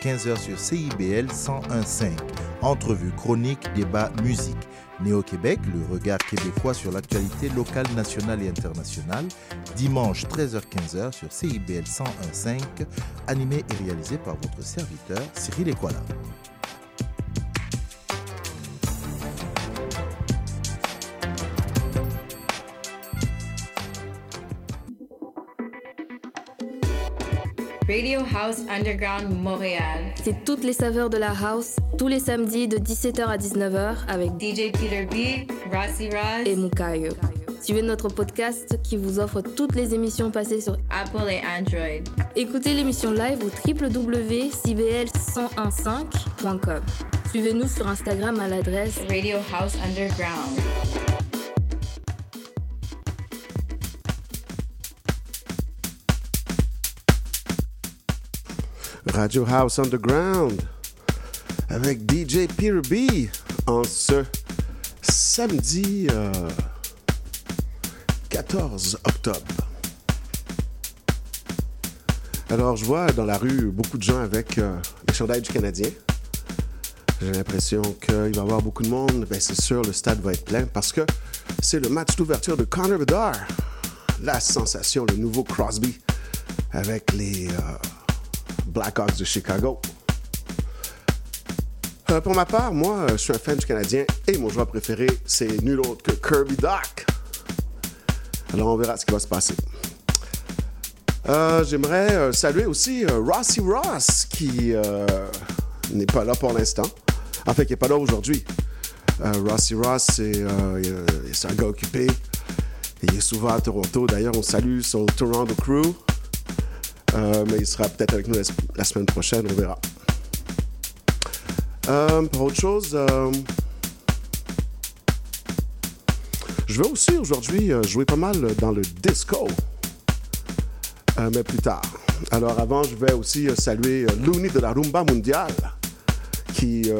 15h sur CIBL 101.5. Entrevue, chronique, débat, musique. Néo-Québec, le regard québécois sur l'actualité locale, nationale et internationale. Dimanche 13h-15h sur CIBL 101.5. Animé et réalisé par votre serviteur Cyril Equala. Radio House Underground Montréal. C'est toutes les saveurs de la house, tous les samedis de 17h à 19h avec DJ Peter B, Rossi Ross et Mukayo. Suivez notre podcast qui vous offre toutes les émissions passées sur Apple et Android. Écoutez l'émission live au www.cbl1015.com. Suivez-nous sur Instagram à l'adresse Radio House Underground. Radio House Underground avec DJ Peter B en ce samedi 14 euh, octobre. Alors, je vois dans la rue beaucoup de gens avec euh, les chandails du Canadien. J'ai l'impression qu'il va y avoir beaucoup de monde. Ben, c'est sûr, le stade va être plein parce que c'est le match d'ouverture de Connor Bedard. La sensation, le nouveau Crosby avec les. Euh, Blackhawks de Chicago. Euh, pour ma part, moi, je suis un fan du Canadien et mon joueur préféré, c'est nul autre que Kirby Doc. Alors, on verra ce qui va se passer. Euh, j'aimerais euh, saluer aussi Rossi Ross, qui n'est pas là pour l'instant. En fait, qui n'est pas là aujourd'hui. Rossi Ross, c'est un gars occupé. Il est souvent à Toronto. D'ailleurs, on salue son Toronto Crew. Euh, mais il sera peut-être avec nous la, semaine prochaine, on verra. Euh, pour autre chose, euh, je vais aussi aujourd'hui jouer pas mal dans le disco, mais plus tard. Alors avant, je vais aussi saluer Looney de la Rumba Mondiale qui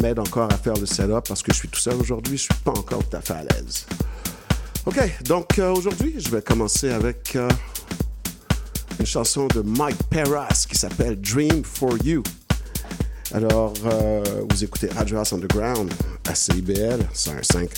m'aide encore à faire le setup parce que je suis tout seul aujourd'hui, je suis pas encore tout à fait à l'aise. Ok, donc aujourd'hui, je vais commencer avec une chanson de Mike Perras qui s'appelle Dream for You. Alors, euh, vous écoutez Radio House Underground à CIBL 105.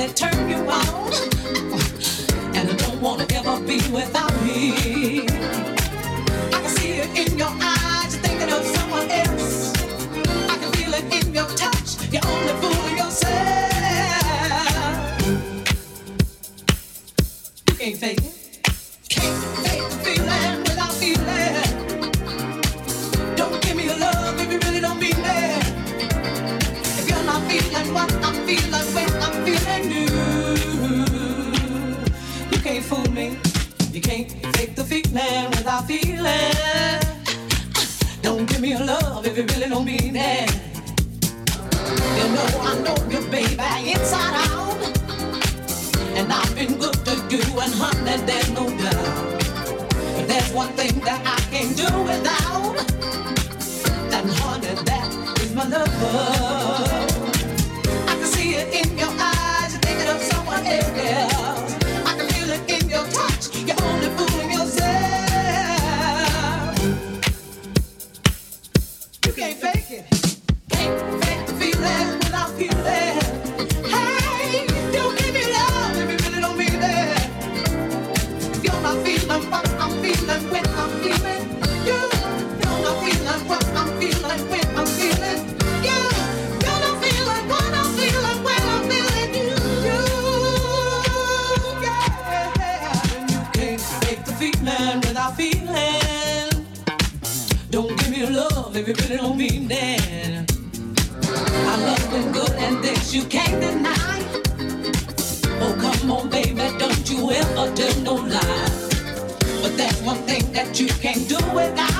really turn you on. And I don't wanna ever be without me. I can see it in your eyes, you're thinking of someone else. I can feel it in your touch, you're only fooling yourself. You can't fake you really don't be. You know I know you, baby, inside out. And I've been good to you, and honey, there's no doubt. But there's one thing that I can't do without. And honey, that is my love. I can see it in do it now.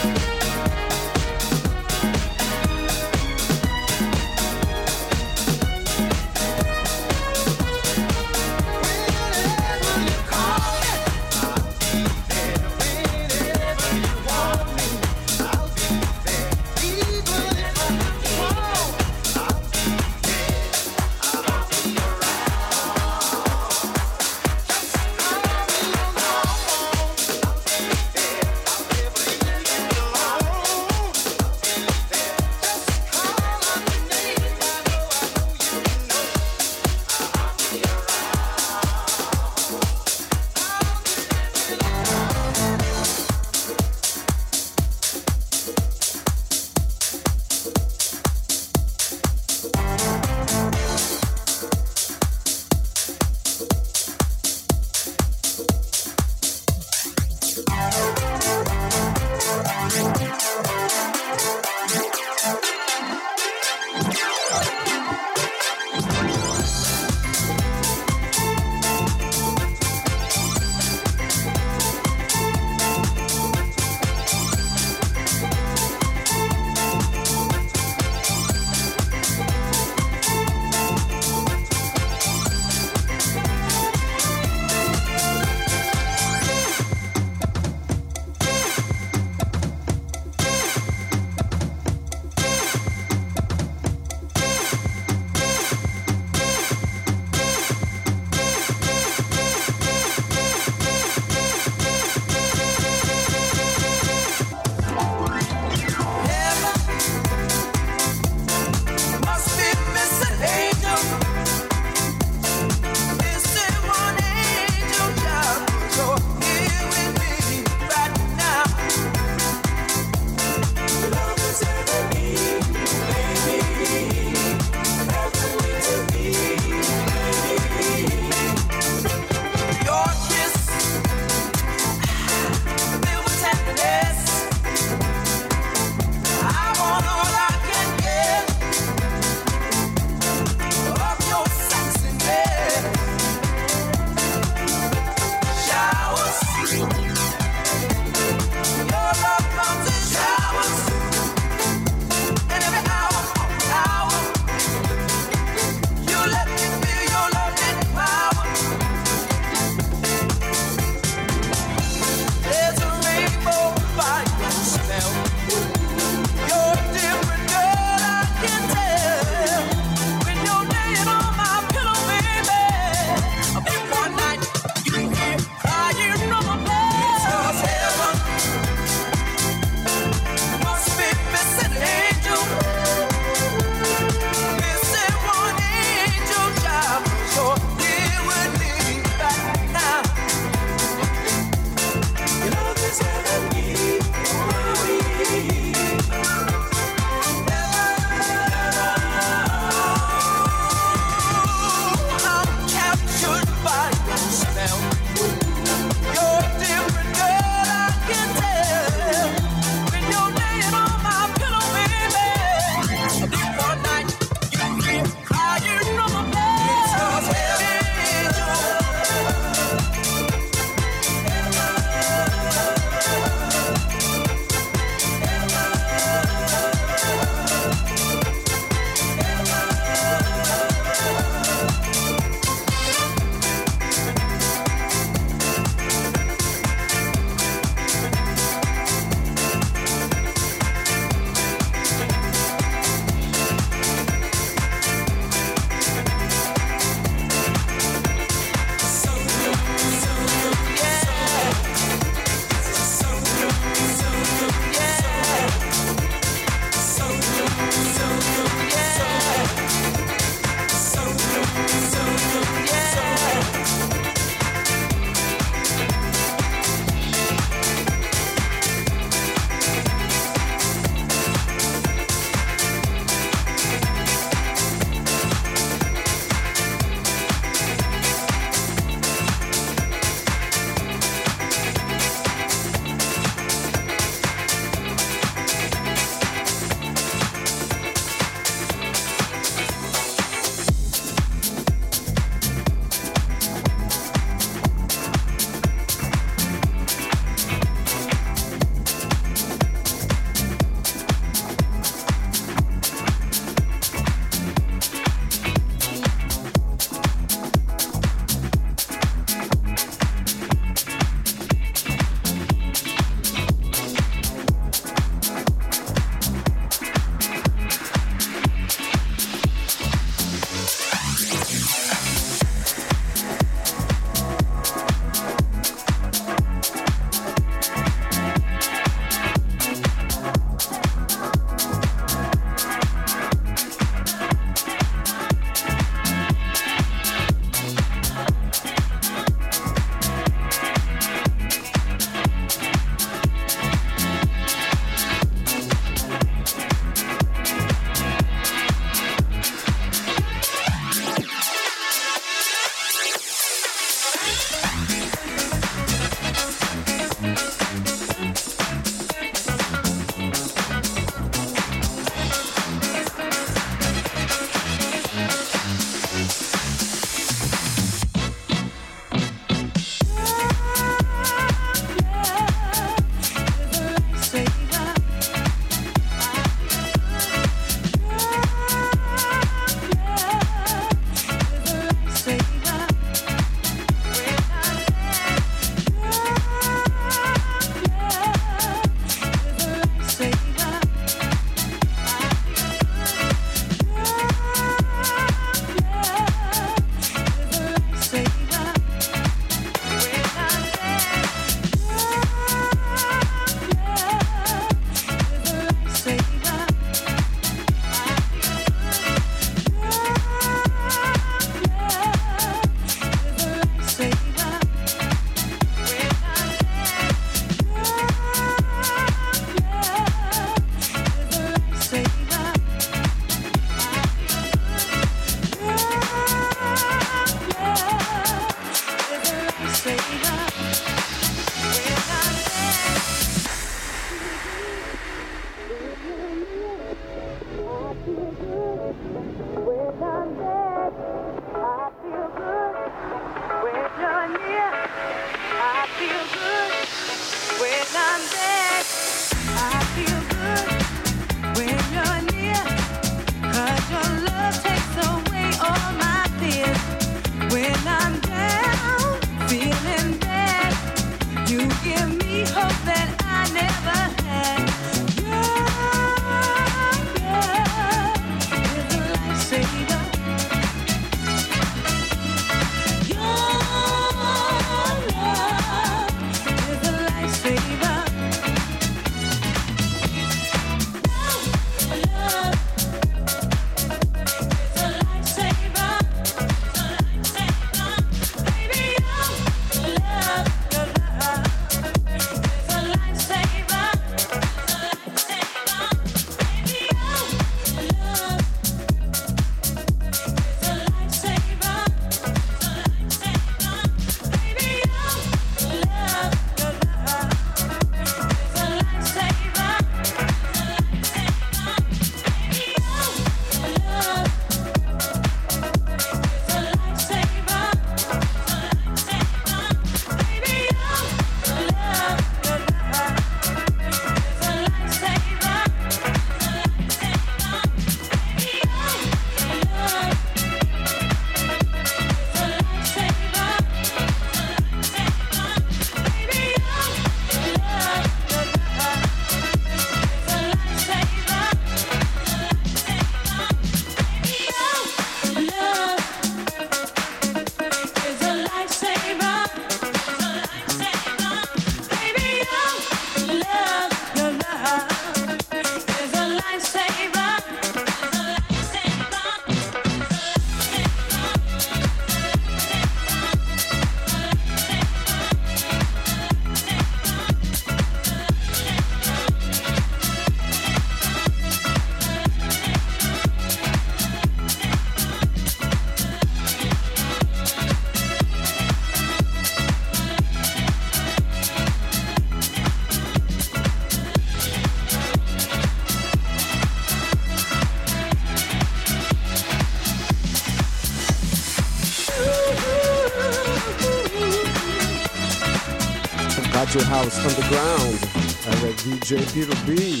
House Underground avec DJ Peter B.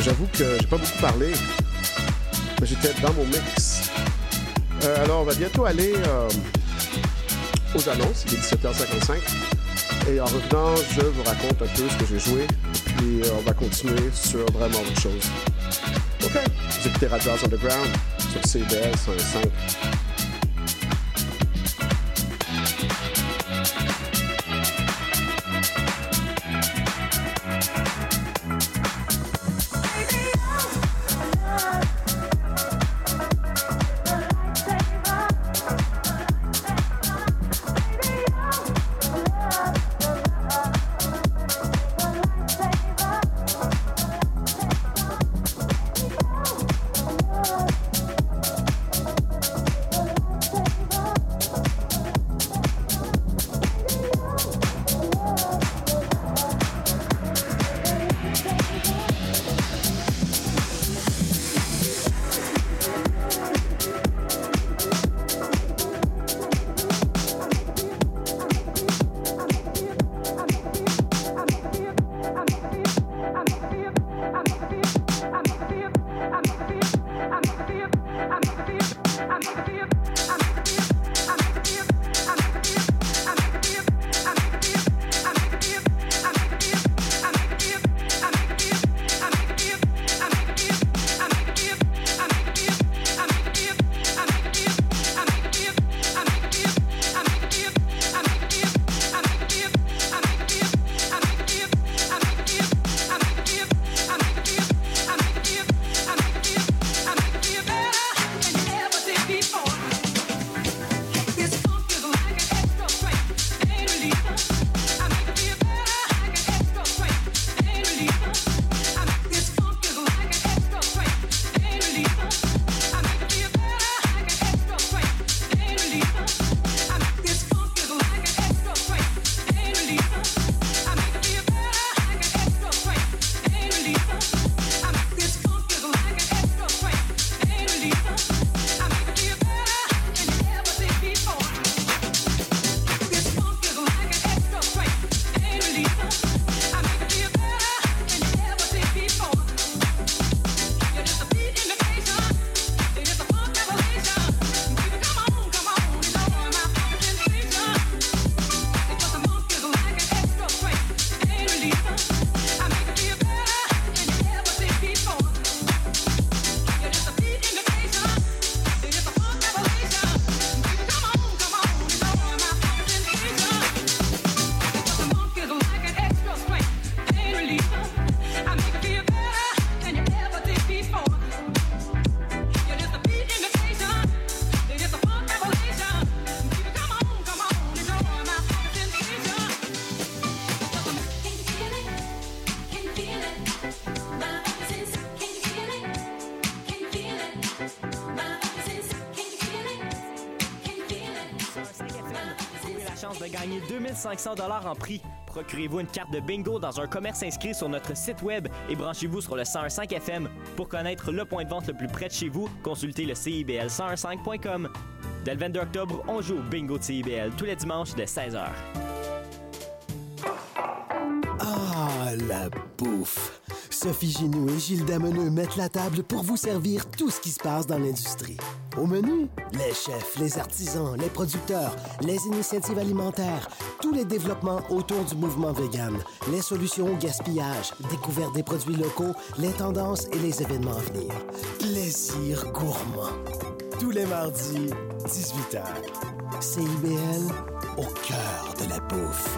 J'avoue que j'ai pas beaucoup parlé, mais j'étais dans mon mix. Euh, alors, on va bientôt aller euh, aux annonces. Il est 17h55. Et en revenant, je vous raconte un peu ce que j'ai joué. Puis euh, on va continuer sur vraiment autre chose. OK. Vous écoutez Radio Underground sur CBS 105. 500 dollars en prix. Procurez-vous une carte de bingo dans un commerce inscrit sur notre site web et branchez-vous sur le 105 FM. Pour connaître le point de vente le plus près de chez vous, consultez le CIBL1015.com. Dès le 22 octobre, on joue au bingo de CIBL tous les dimanches de 16h. Ah, la bouffe! Sophie Ginoux et Gilles Dameneux mettent la table pour vous servir tout ce qui se passe dans l'industrie. Au menu, les chefs, les artisans, les producteurs, les initiatives alimentaires, tous les développements autour du mouvement vegan, les solutions au gaspillage, découverte des produits locaux, les tendances et les événements à venir. Plaisir gourmand. Tous les mardis, 18h. CIBL, au cœur de la bouffe.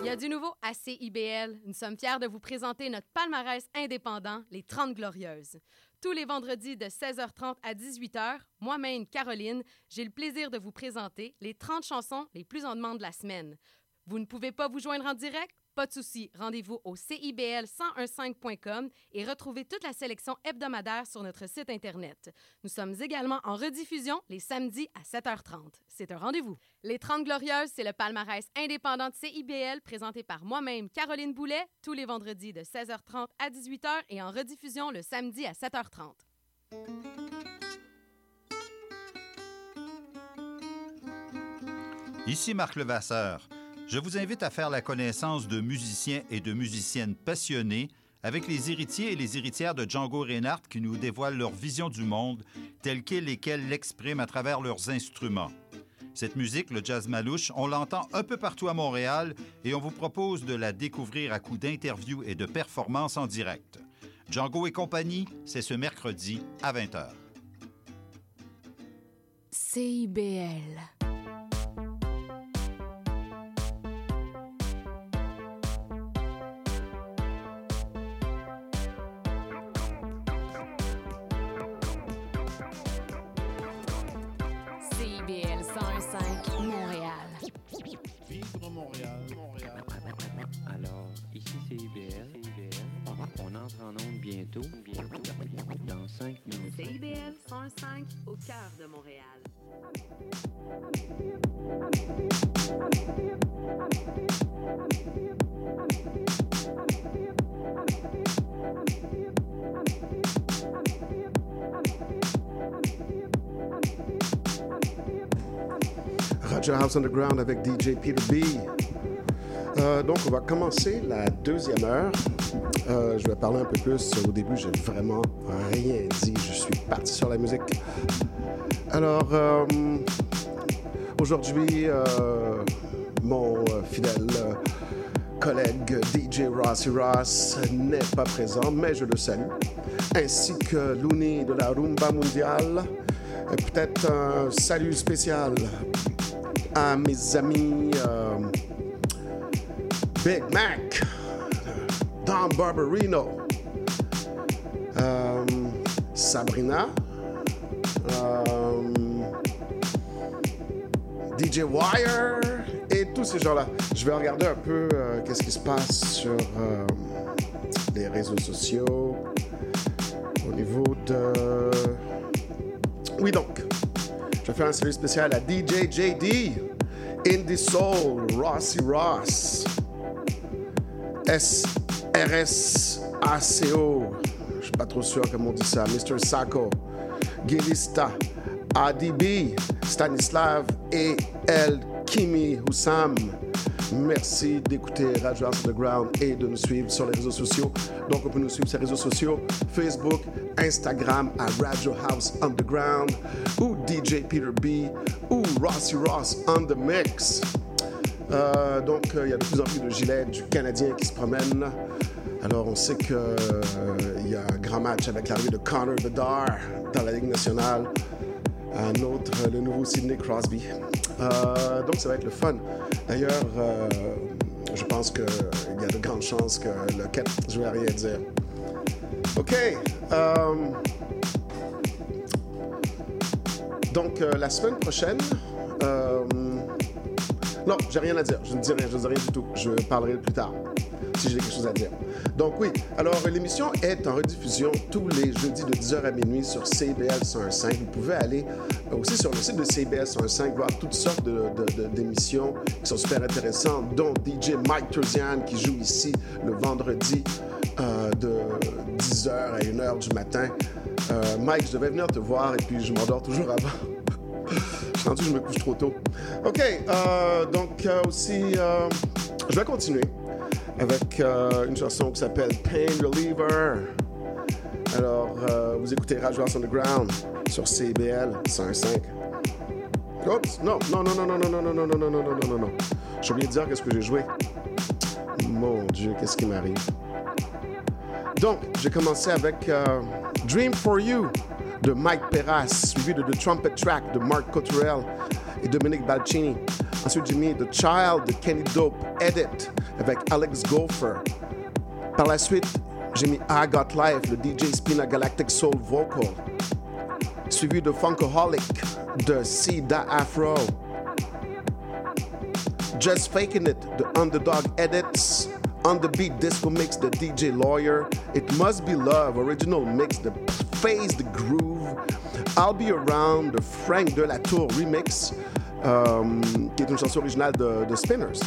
Il y a du nouveau à CIBL. Nous sommes fiers de vous présenter notre palmarès indépendant, les 30 Glorieuses. Tous les vendredis de 16h30 à 18h, moi-même, Caroline, j'ai le plaisir de vous présenter les 30 chansons les plus en demande de la semaine. Vous ne pouvez pas vous joindre en direct? Pas de souci, rendez-vous au CIBL1015.com et retrouvez toute la sélection hebdomadaire sur notre site Internet. Nous sommes également en rediffusion les samedis à 7h30. C'est un rendez-vous. Les 30 Glorieuses, c'est le palmarès indépendant de CIBL présenté par moi-même, Caroline Boulet, tous les vendredis de 16h30 à 18h et en rediffusion le samedi à 7h30. Ici Marc Levasseur. Je vous invite à faire la connaissance de musiciens et de musiciennes passionnés avec les héritiers et les héritières de Django Reinhardt qui nous dévoilent leur vision du monde telle qu'elle et qu'elle l'expriment à travers leurs instruments. Cette musique, le jazz malouche, on l'entend un peu partout à Montréal et on vous propose de la découvrir à coups d'interviews et de performances en direct. Django et compagnie, c'est ce mercredi à 20h. CIBL. CIBL Underground avec DJ Peter B. Euh, donc, on va commencer la deuxième heure. Euh, je vais parler un peu plus. Au début, j'ai vraiment rien dit. Je suis parti sur la musique. Alors, euh, aujourd'hui, mon fidèle collègue DJ Rossi Ross n'est pas présent, mais je le salue. Ainsi que Looney de la Rumba Mondiale. Peut-être un salut spécial à mes amis euh, Big Mac, Don Barberino, euh, Sabrina, euh, DJ Wire et tous ces gens-là. Je vais regarder un peu qu'est-ce qui se passe sur les réseaux sociaux au niveau de... Oui donc, vais faire un salut spécial à DJ JD, Indie Soul, Rossi Ross, SRSACO, je suis pas trop sûr comment on dit ça, Mr. Sako, Gilista, ADB, Stanislav et El Kimi Hussam. Merci d'écouter Radio House Underground et de nous suivre sur les réseaux sociaux. Donc, on peut nous suivre sur les réseaux sociaux Facebook, Instagram à Radio House Underground ou DJ Peter B ou Rossi Ross on the Mix. Euh, donc, euh, il y a de plus en plus de gilets du Canadien qui se promènent. Alors, on sait qu'il y a un grand match avec l'arrivée de Connor Bedard dans la Ligue nationale. Un autre, le nouveau Sidney Crosby. Euh, donc, ça va être le fun. D'ailleurs, euh, je pense qu'il y a de grandes chances que le 4, je vais rien dire. OK. euh, donc, la semaine prochaine, non, j'ai rien à dire. Je ne dis rien, je ne dis rien du tout. Je parlerai plus tard si j'ai quelque chose à dire. Donc oui, alors l'émission est en rediffusion tous les jeudis de 10h à minuit sur CBL 105. Vous pouvez aller euh, aussi sur le site de CBL 105 voir toutes sortes d'émissions qui sont super intéressantes, dont DJ Mike Turzian qui joue ici le vendredi euh, de 10h à 1h du matin. Euh, Mike, je devais venir te voir et puis je m'endors toujours avant. Suis je me couche trop tôt. OK, euh, donc euh, aussi, euh, je vais continuer avec euh, une chanson qui s'appelle Pain Reliever. Alors, euh, vous écoutez House Underground sur CBL 105. Oups, non, non, non, non, non, non, non, non, non, non, non, non, non, non, non. J'ai oublié de dire qu'est-ce que j'ai joué. Mon Dieu, qu'est-ce qui m'arrive? Donc, j'ai commencé avec euh, Dream for You de Mike Perras, suivi de The Trumpet Track de Mark Cottrell et Dominique Balcini. Ensuite, j'ai mis The Child de Kenny Dope Edit avec Alex Gopher. Par la suite, j'ai mis I Got Life, le DJ Spina Galactic Soul Vocal, suivi de Funkaholic de Sida Afro. Just Faking It, the Underdog Edits, On the Beat Disco Mix, the DJ Lawyer, It Must Be Love, Original Mix, the Phase, the Groove, I'll Be Around, the Frank de la Tour Remix, euh, qui est une chanson originale de, de Spinners.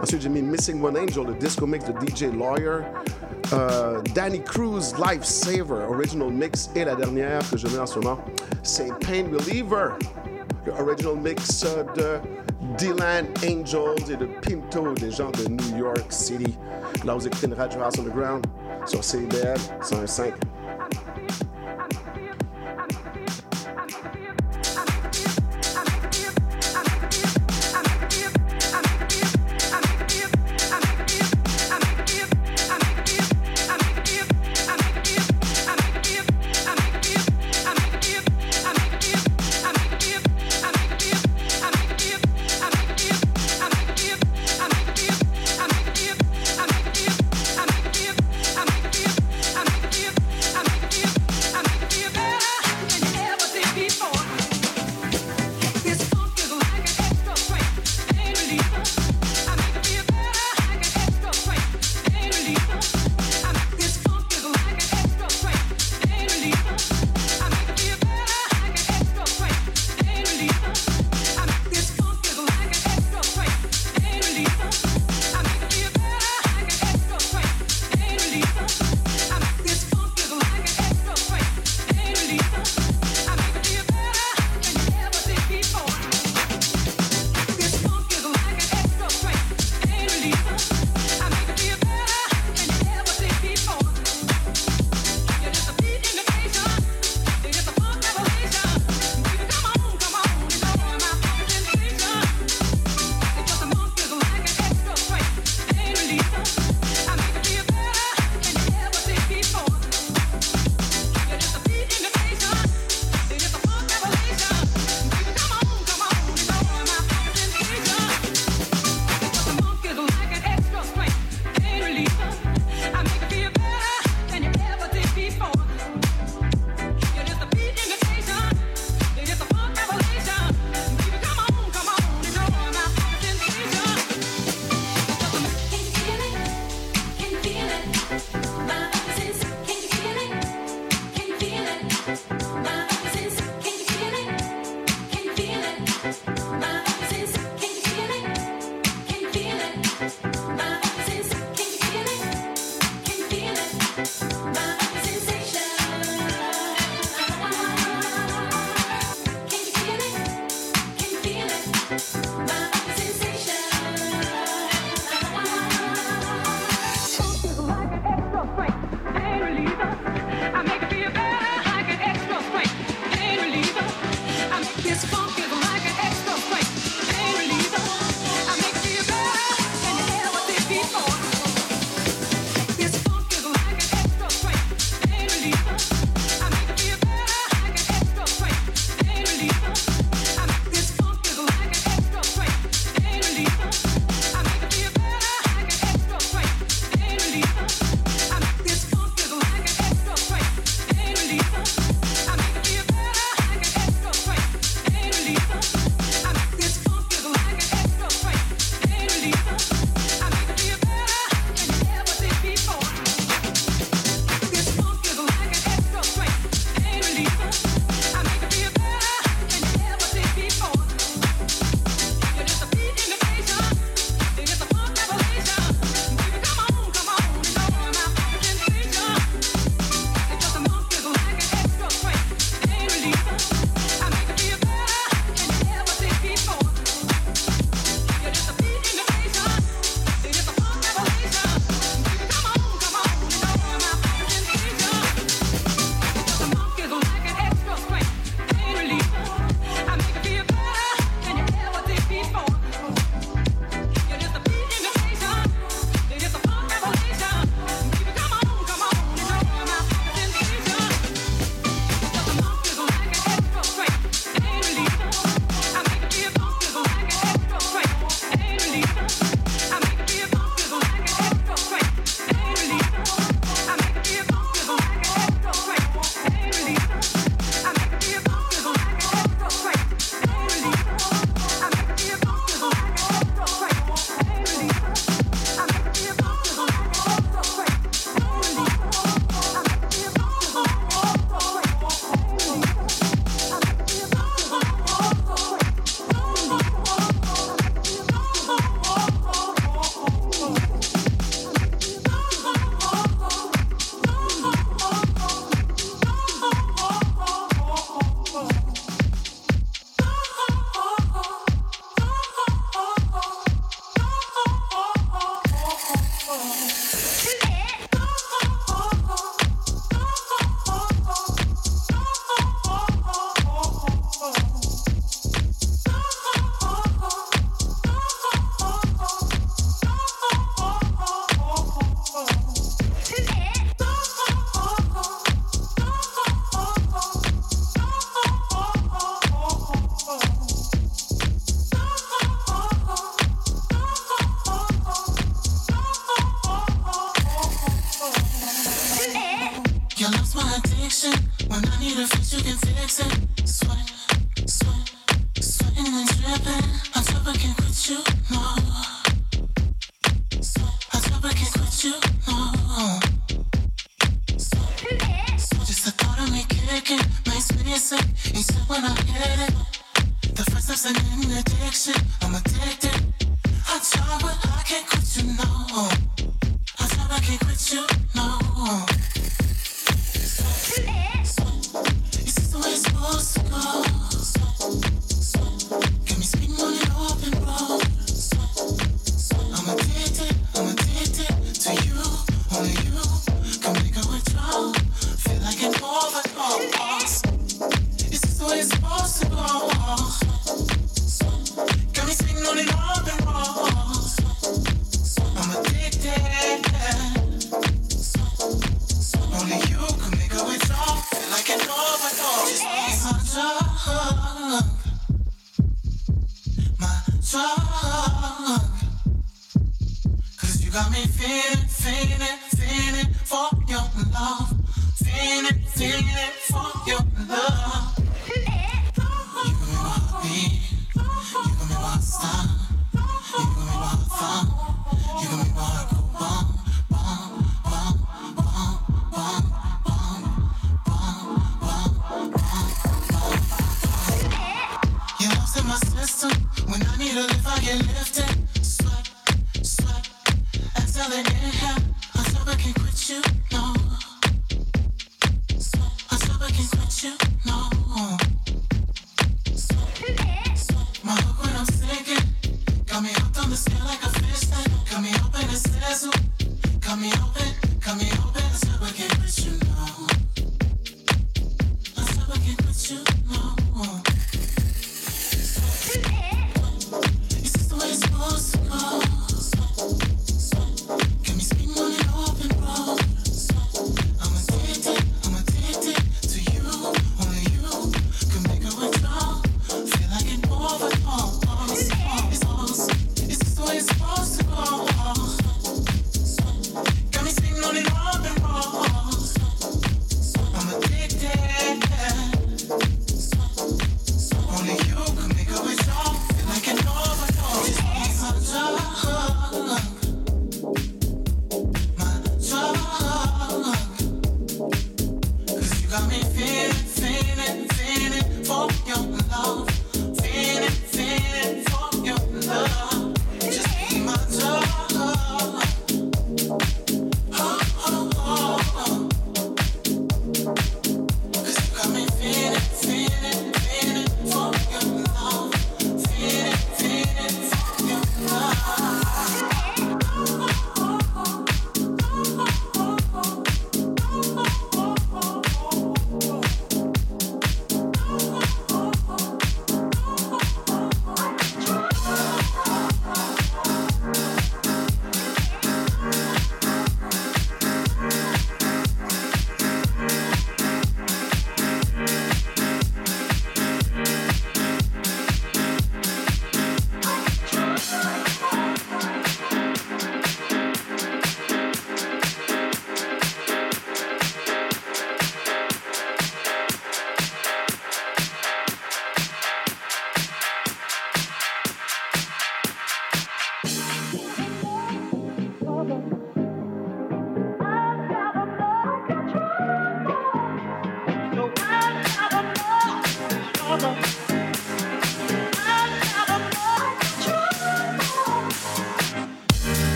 Ensuite, j'ai mis Missing One Angel, le disco mix de DJ Lawyer, euh, Danny Cruz, Lifesaver, Original Mix, et la dernière que je mets en ce moment, c'est Pain Reliever, le original mix de Dylan Angels et de Pinto, des gens de New York City. Là, vous écoutez une Radio House Underground sur CBL 105.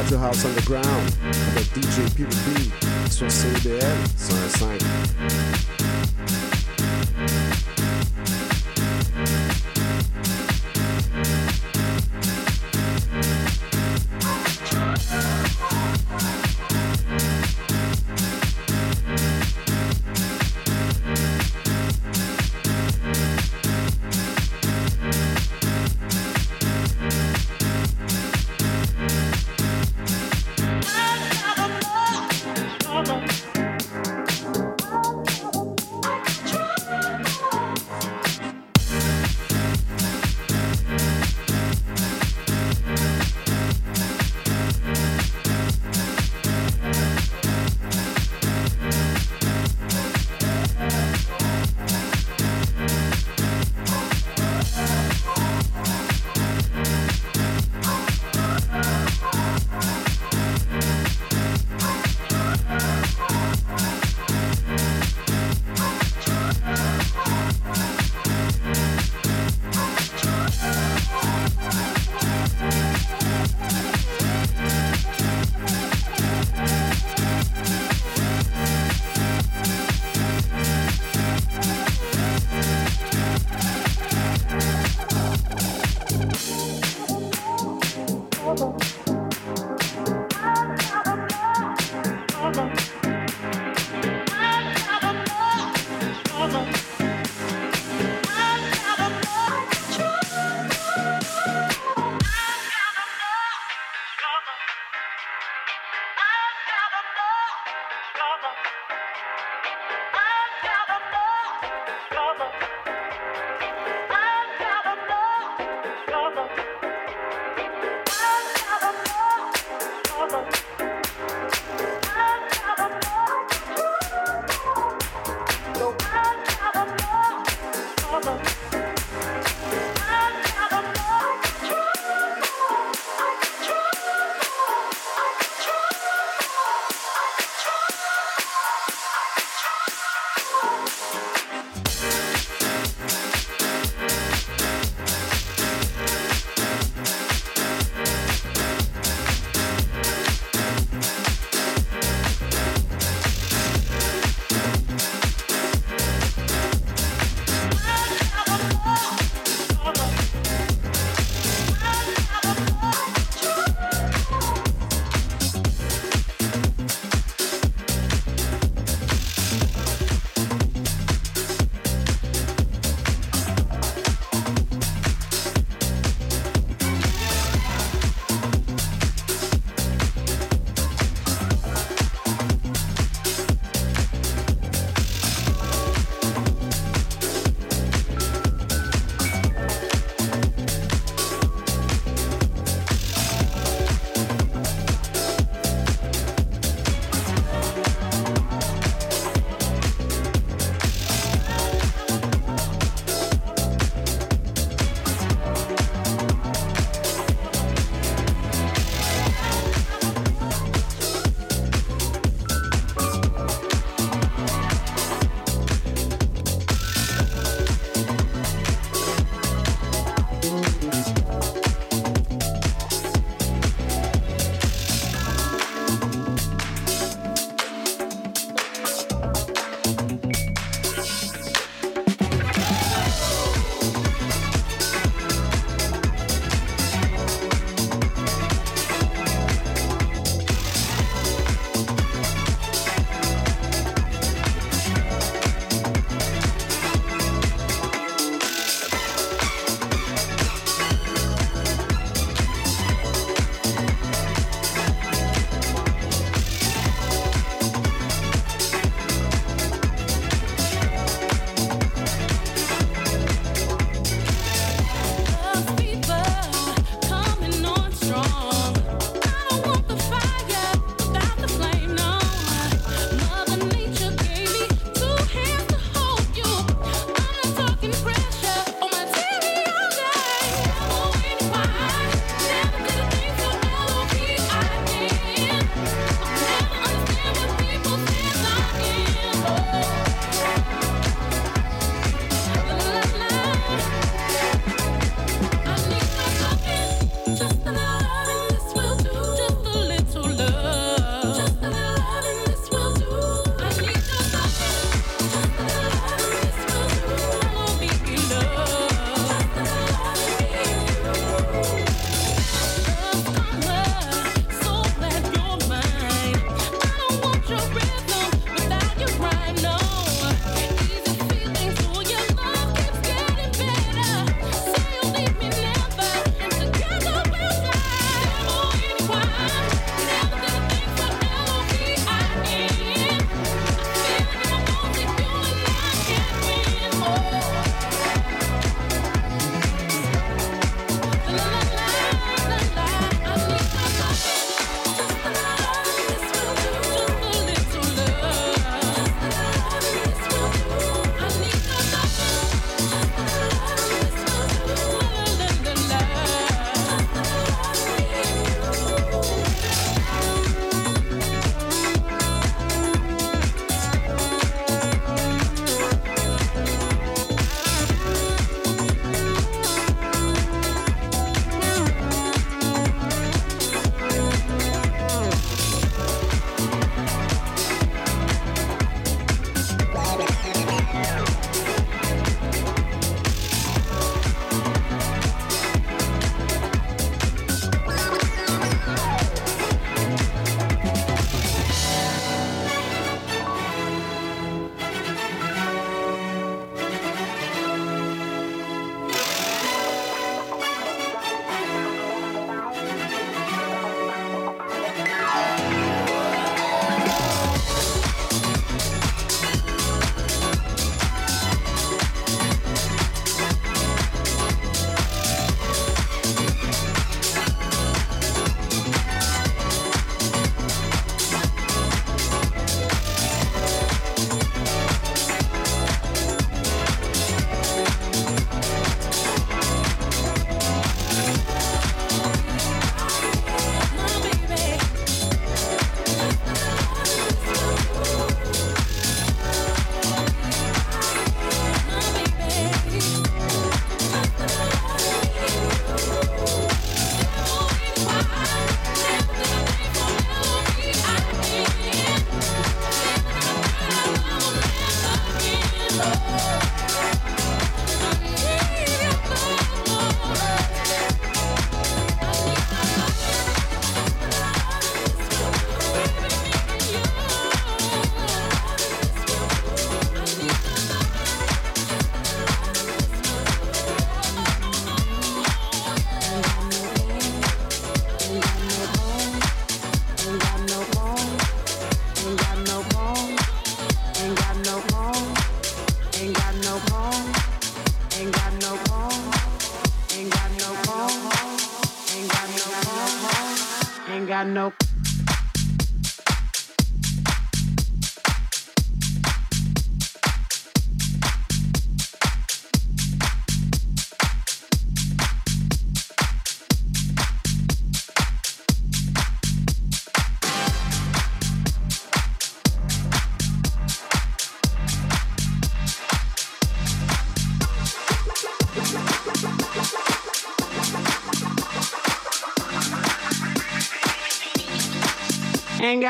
Radio House Underground. Avec DJ PVP sur CBL 105.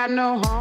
Got no home,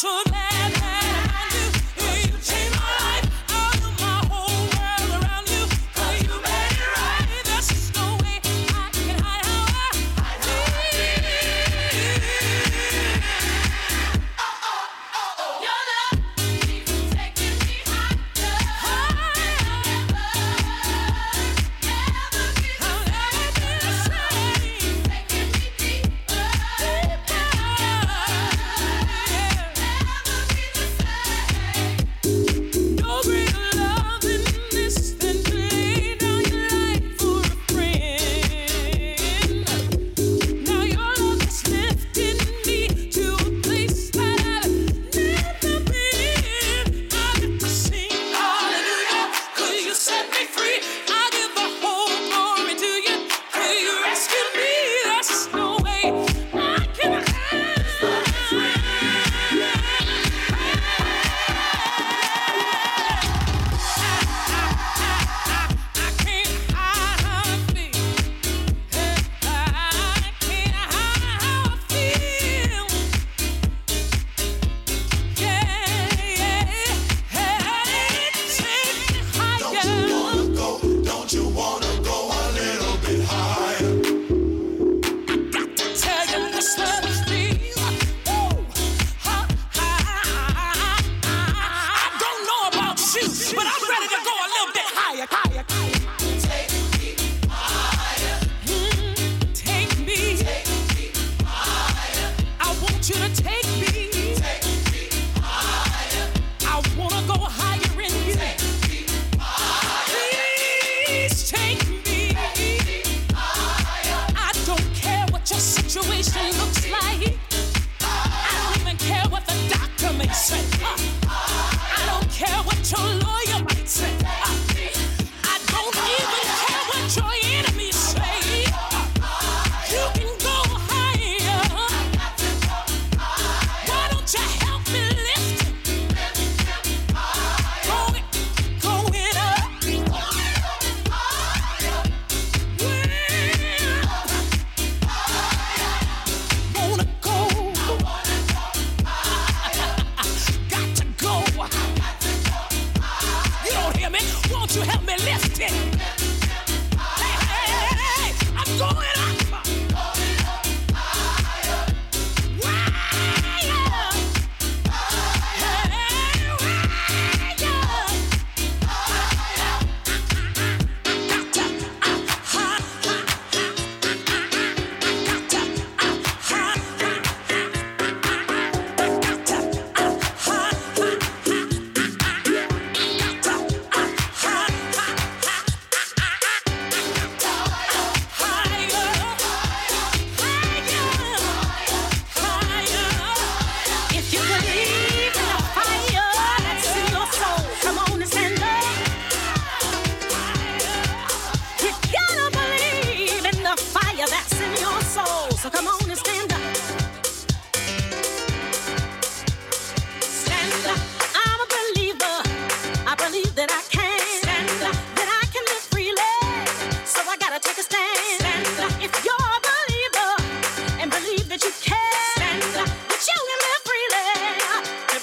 should let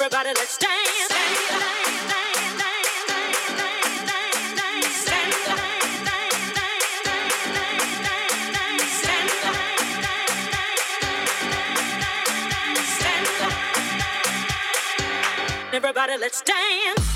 Everybody, let's dance. Everybody, let's dance.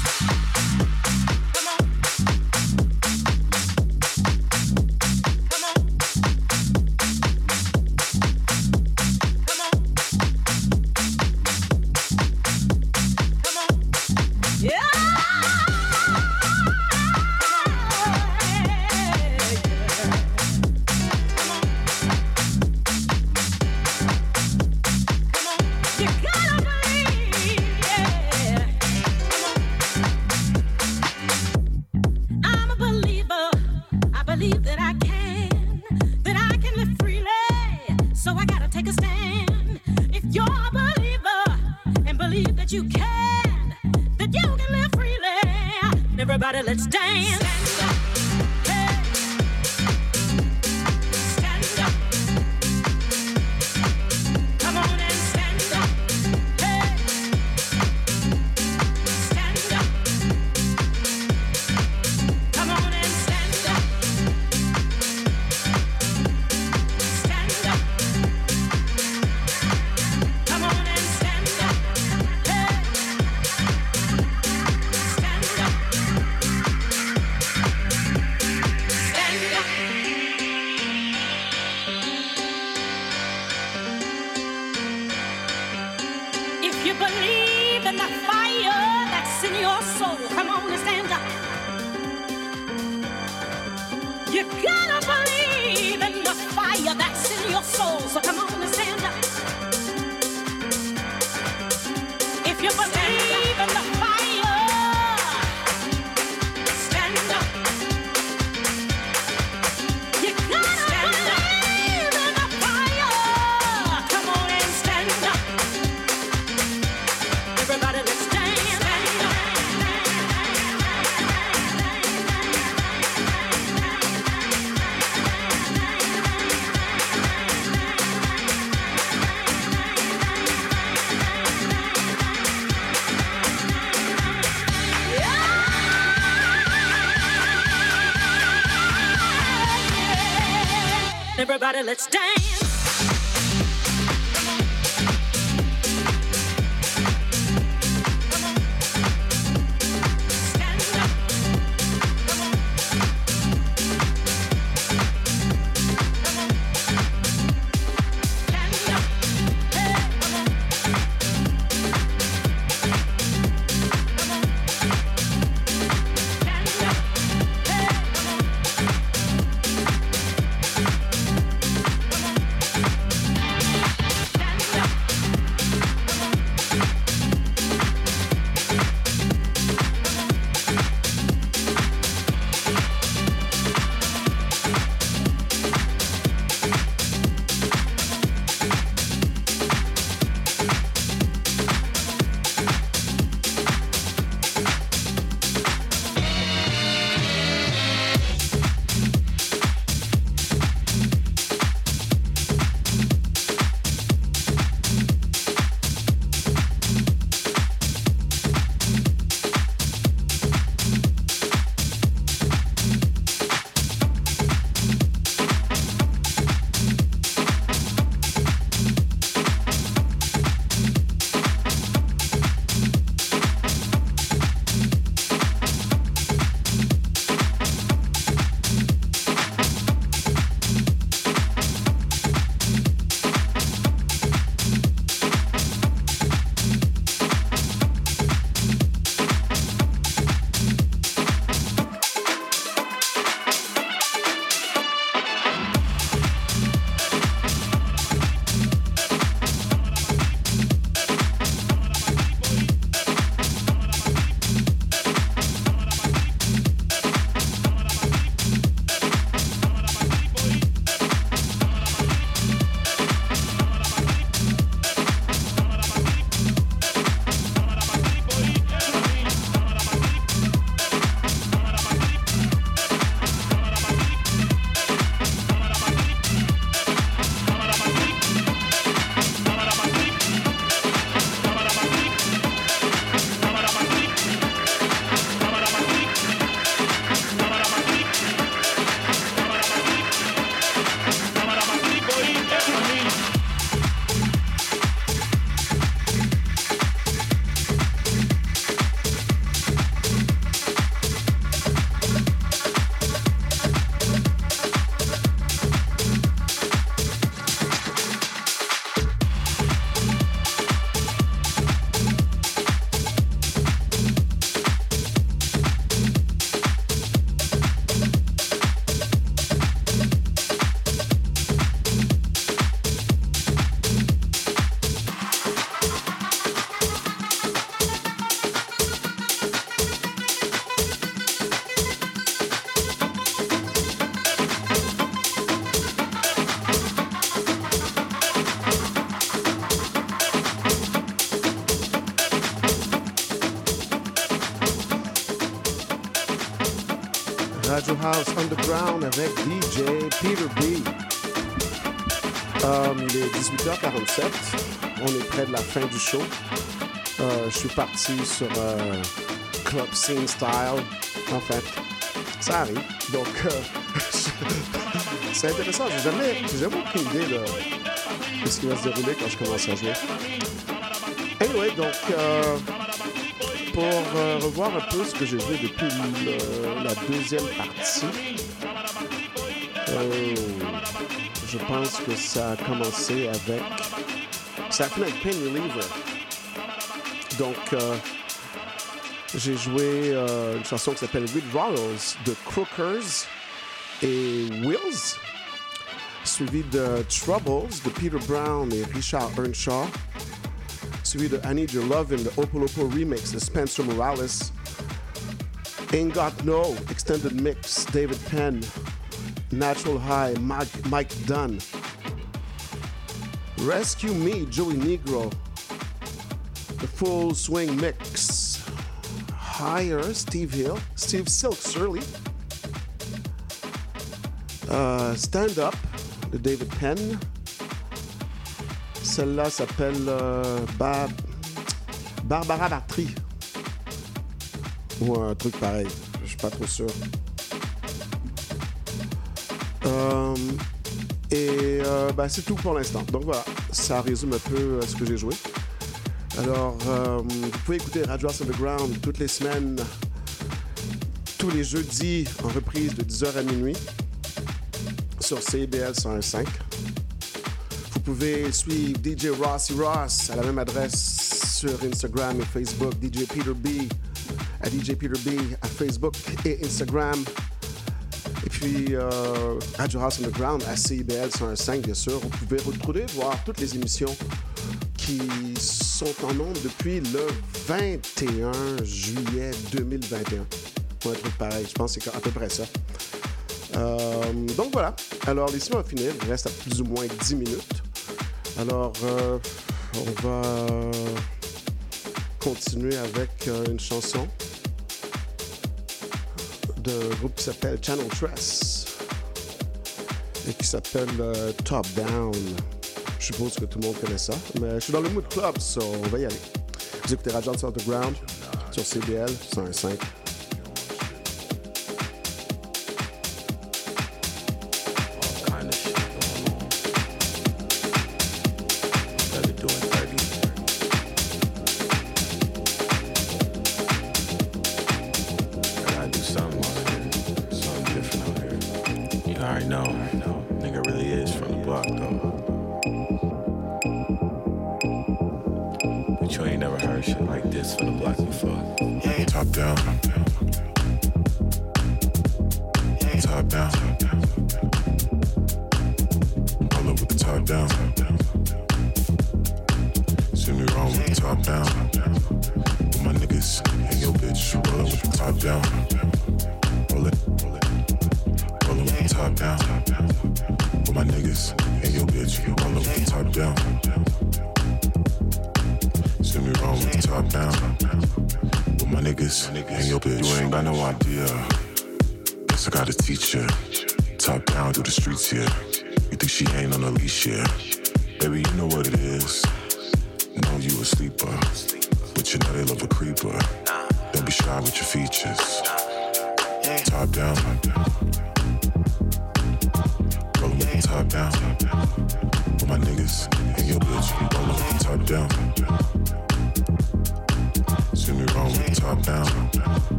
Underground avec DJ Peter B. Um, il est 18h47. On est près de la fin du show. Euh, je suis parti sur euh, Club Scene Style. En fait, ça arrive. Donc, c'est intéressant. J'ai jamais, jamais aucune idée de, de ce qui va se dérouler quand je commence à jouer. Anyway, donc, pour euh, revoir un peu ce que j'ai joué depuis la deuxième partie, euh, je pense que ça a commencé avec. Ça a avec Pain Reliever. Donc, euh, j'ai joué une chanson qui s'appelle Royals de Crookers et Wills, suivi de Troubles de Peter Brown et Richard Earnshaw, suivi de I Need Your Love in the Opolopo remix the Spencer Morales, Ain't Got No extended mix David Penn, Natural High Mike, Mike Dunn, Rescue Me Joey Negro, The Full Swing Mix, Higher Steve Hill, Steve Silk Surly, euh, Stand Up the David Penn. Celle-là s'appelle euh, Ba- Barbara Bartry. Ou un truc pareil. Je suis pas trop sûr. Euh, et euh, bah, c'est tout pour l'instant. Donc voilà, ça résume un peu ce que j'ai joué. Alors, vous pouvez écouter Radio House Underground toutes les semaines, tous les jeudis en reprise de 10h à minuit sur CBL 101.5. Vous pouvez suivre DJ Rossi Ross à la même adresse sur Instagram et Facebook, DJ Peter B à DJ Peter B à Facebook et Instagram. Et puis euh, Radio House Underground à CIBL 105, bien sûr. Vous pouvez retrouver, voir toutes les émissions qui sont en nombre depuis le 21 juillet 2021. Ou un truc pareil, je pense que c'est à peu près ça. Euh, donc voilà. Alors l'émission va finir. Il reste à plus ou moins 10 minutes. Alors euh, on va continuer avec euh, une chanson d'un groupe qui s'appelle Channel Tress et qui s'appelle euh, Top Down. Je suppose que tout le monde connaît ça, mais je suis dans le mood club, so on va y aller. Vous écoutez Radio Underground sur CBL 105.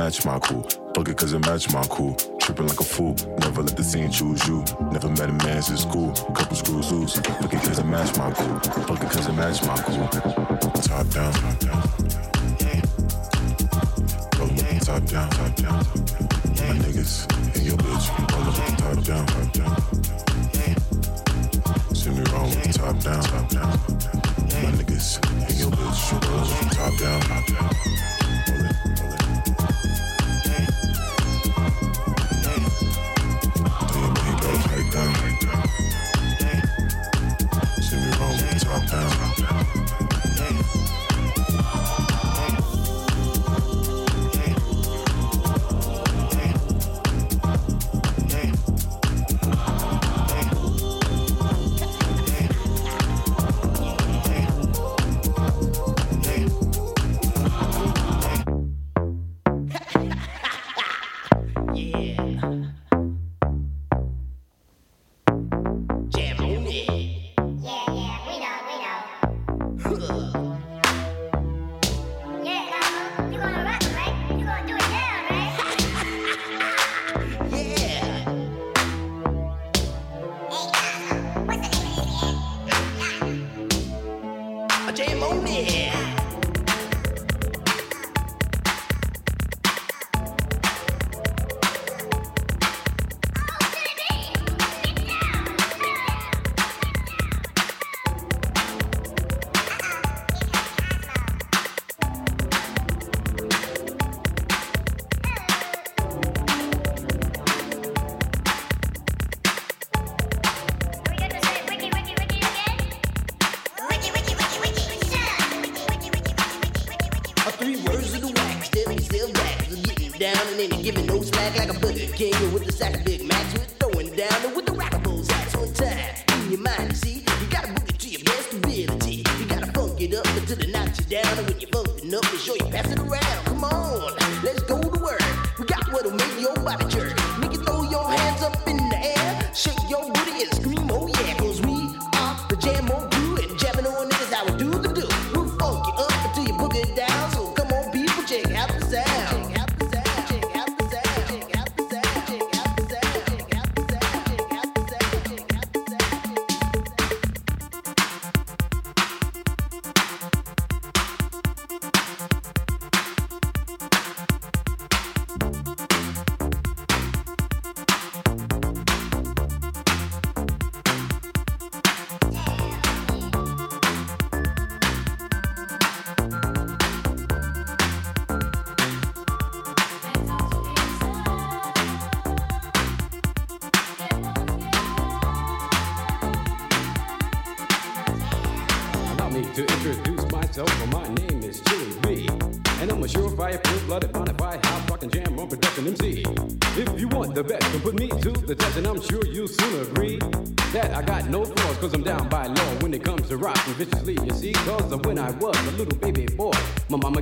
match my cool. Fuck it cause it match my cool. Tripping like a fool. Never let the scene choose you. Never met a man since school. Couple screws loose. Fuck it cause it match my cool. Fuck it cause it match my cool. Top down. Go top down, top down. My niggas and your bitch. All of them top down, top down. See me wrong with the top down, top down. My niggas and your bitch. All of them top down, top down.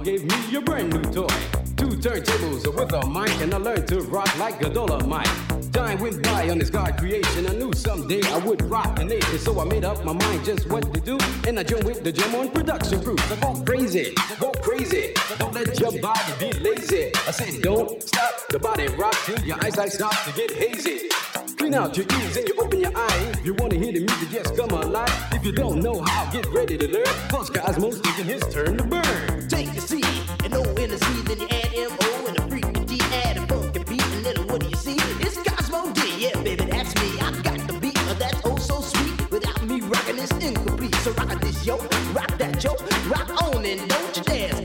gave me a brand new toy. Two turntables with a mic, and I learned to rock like a dollar mic. Time went by on this God creation. I knew someday I would rock the nation, so I made up my mind just what to do. And I joined with the jam on production crew. So go crazy, go crazy. Don't let your body be lazy. I said, don't stop the body rock till your eyesight starts to get hazy. Clean out your ears and you open your eyes. If you wanna hear the music, just come alive. If you don't know how, get ready to learn. Cause Cosmos is incomplete. So rock this yo, rock that yo, rock on and don't you dance.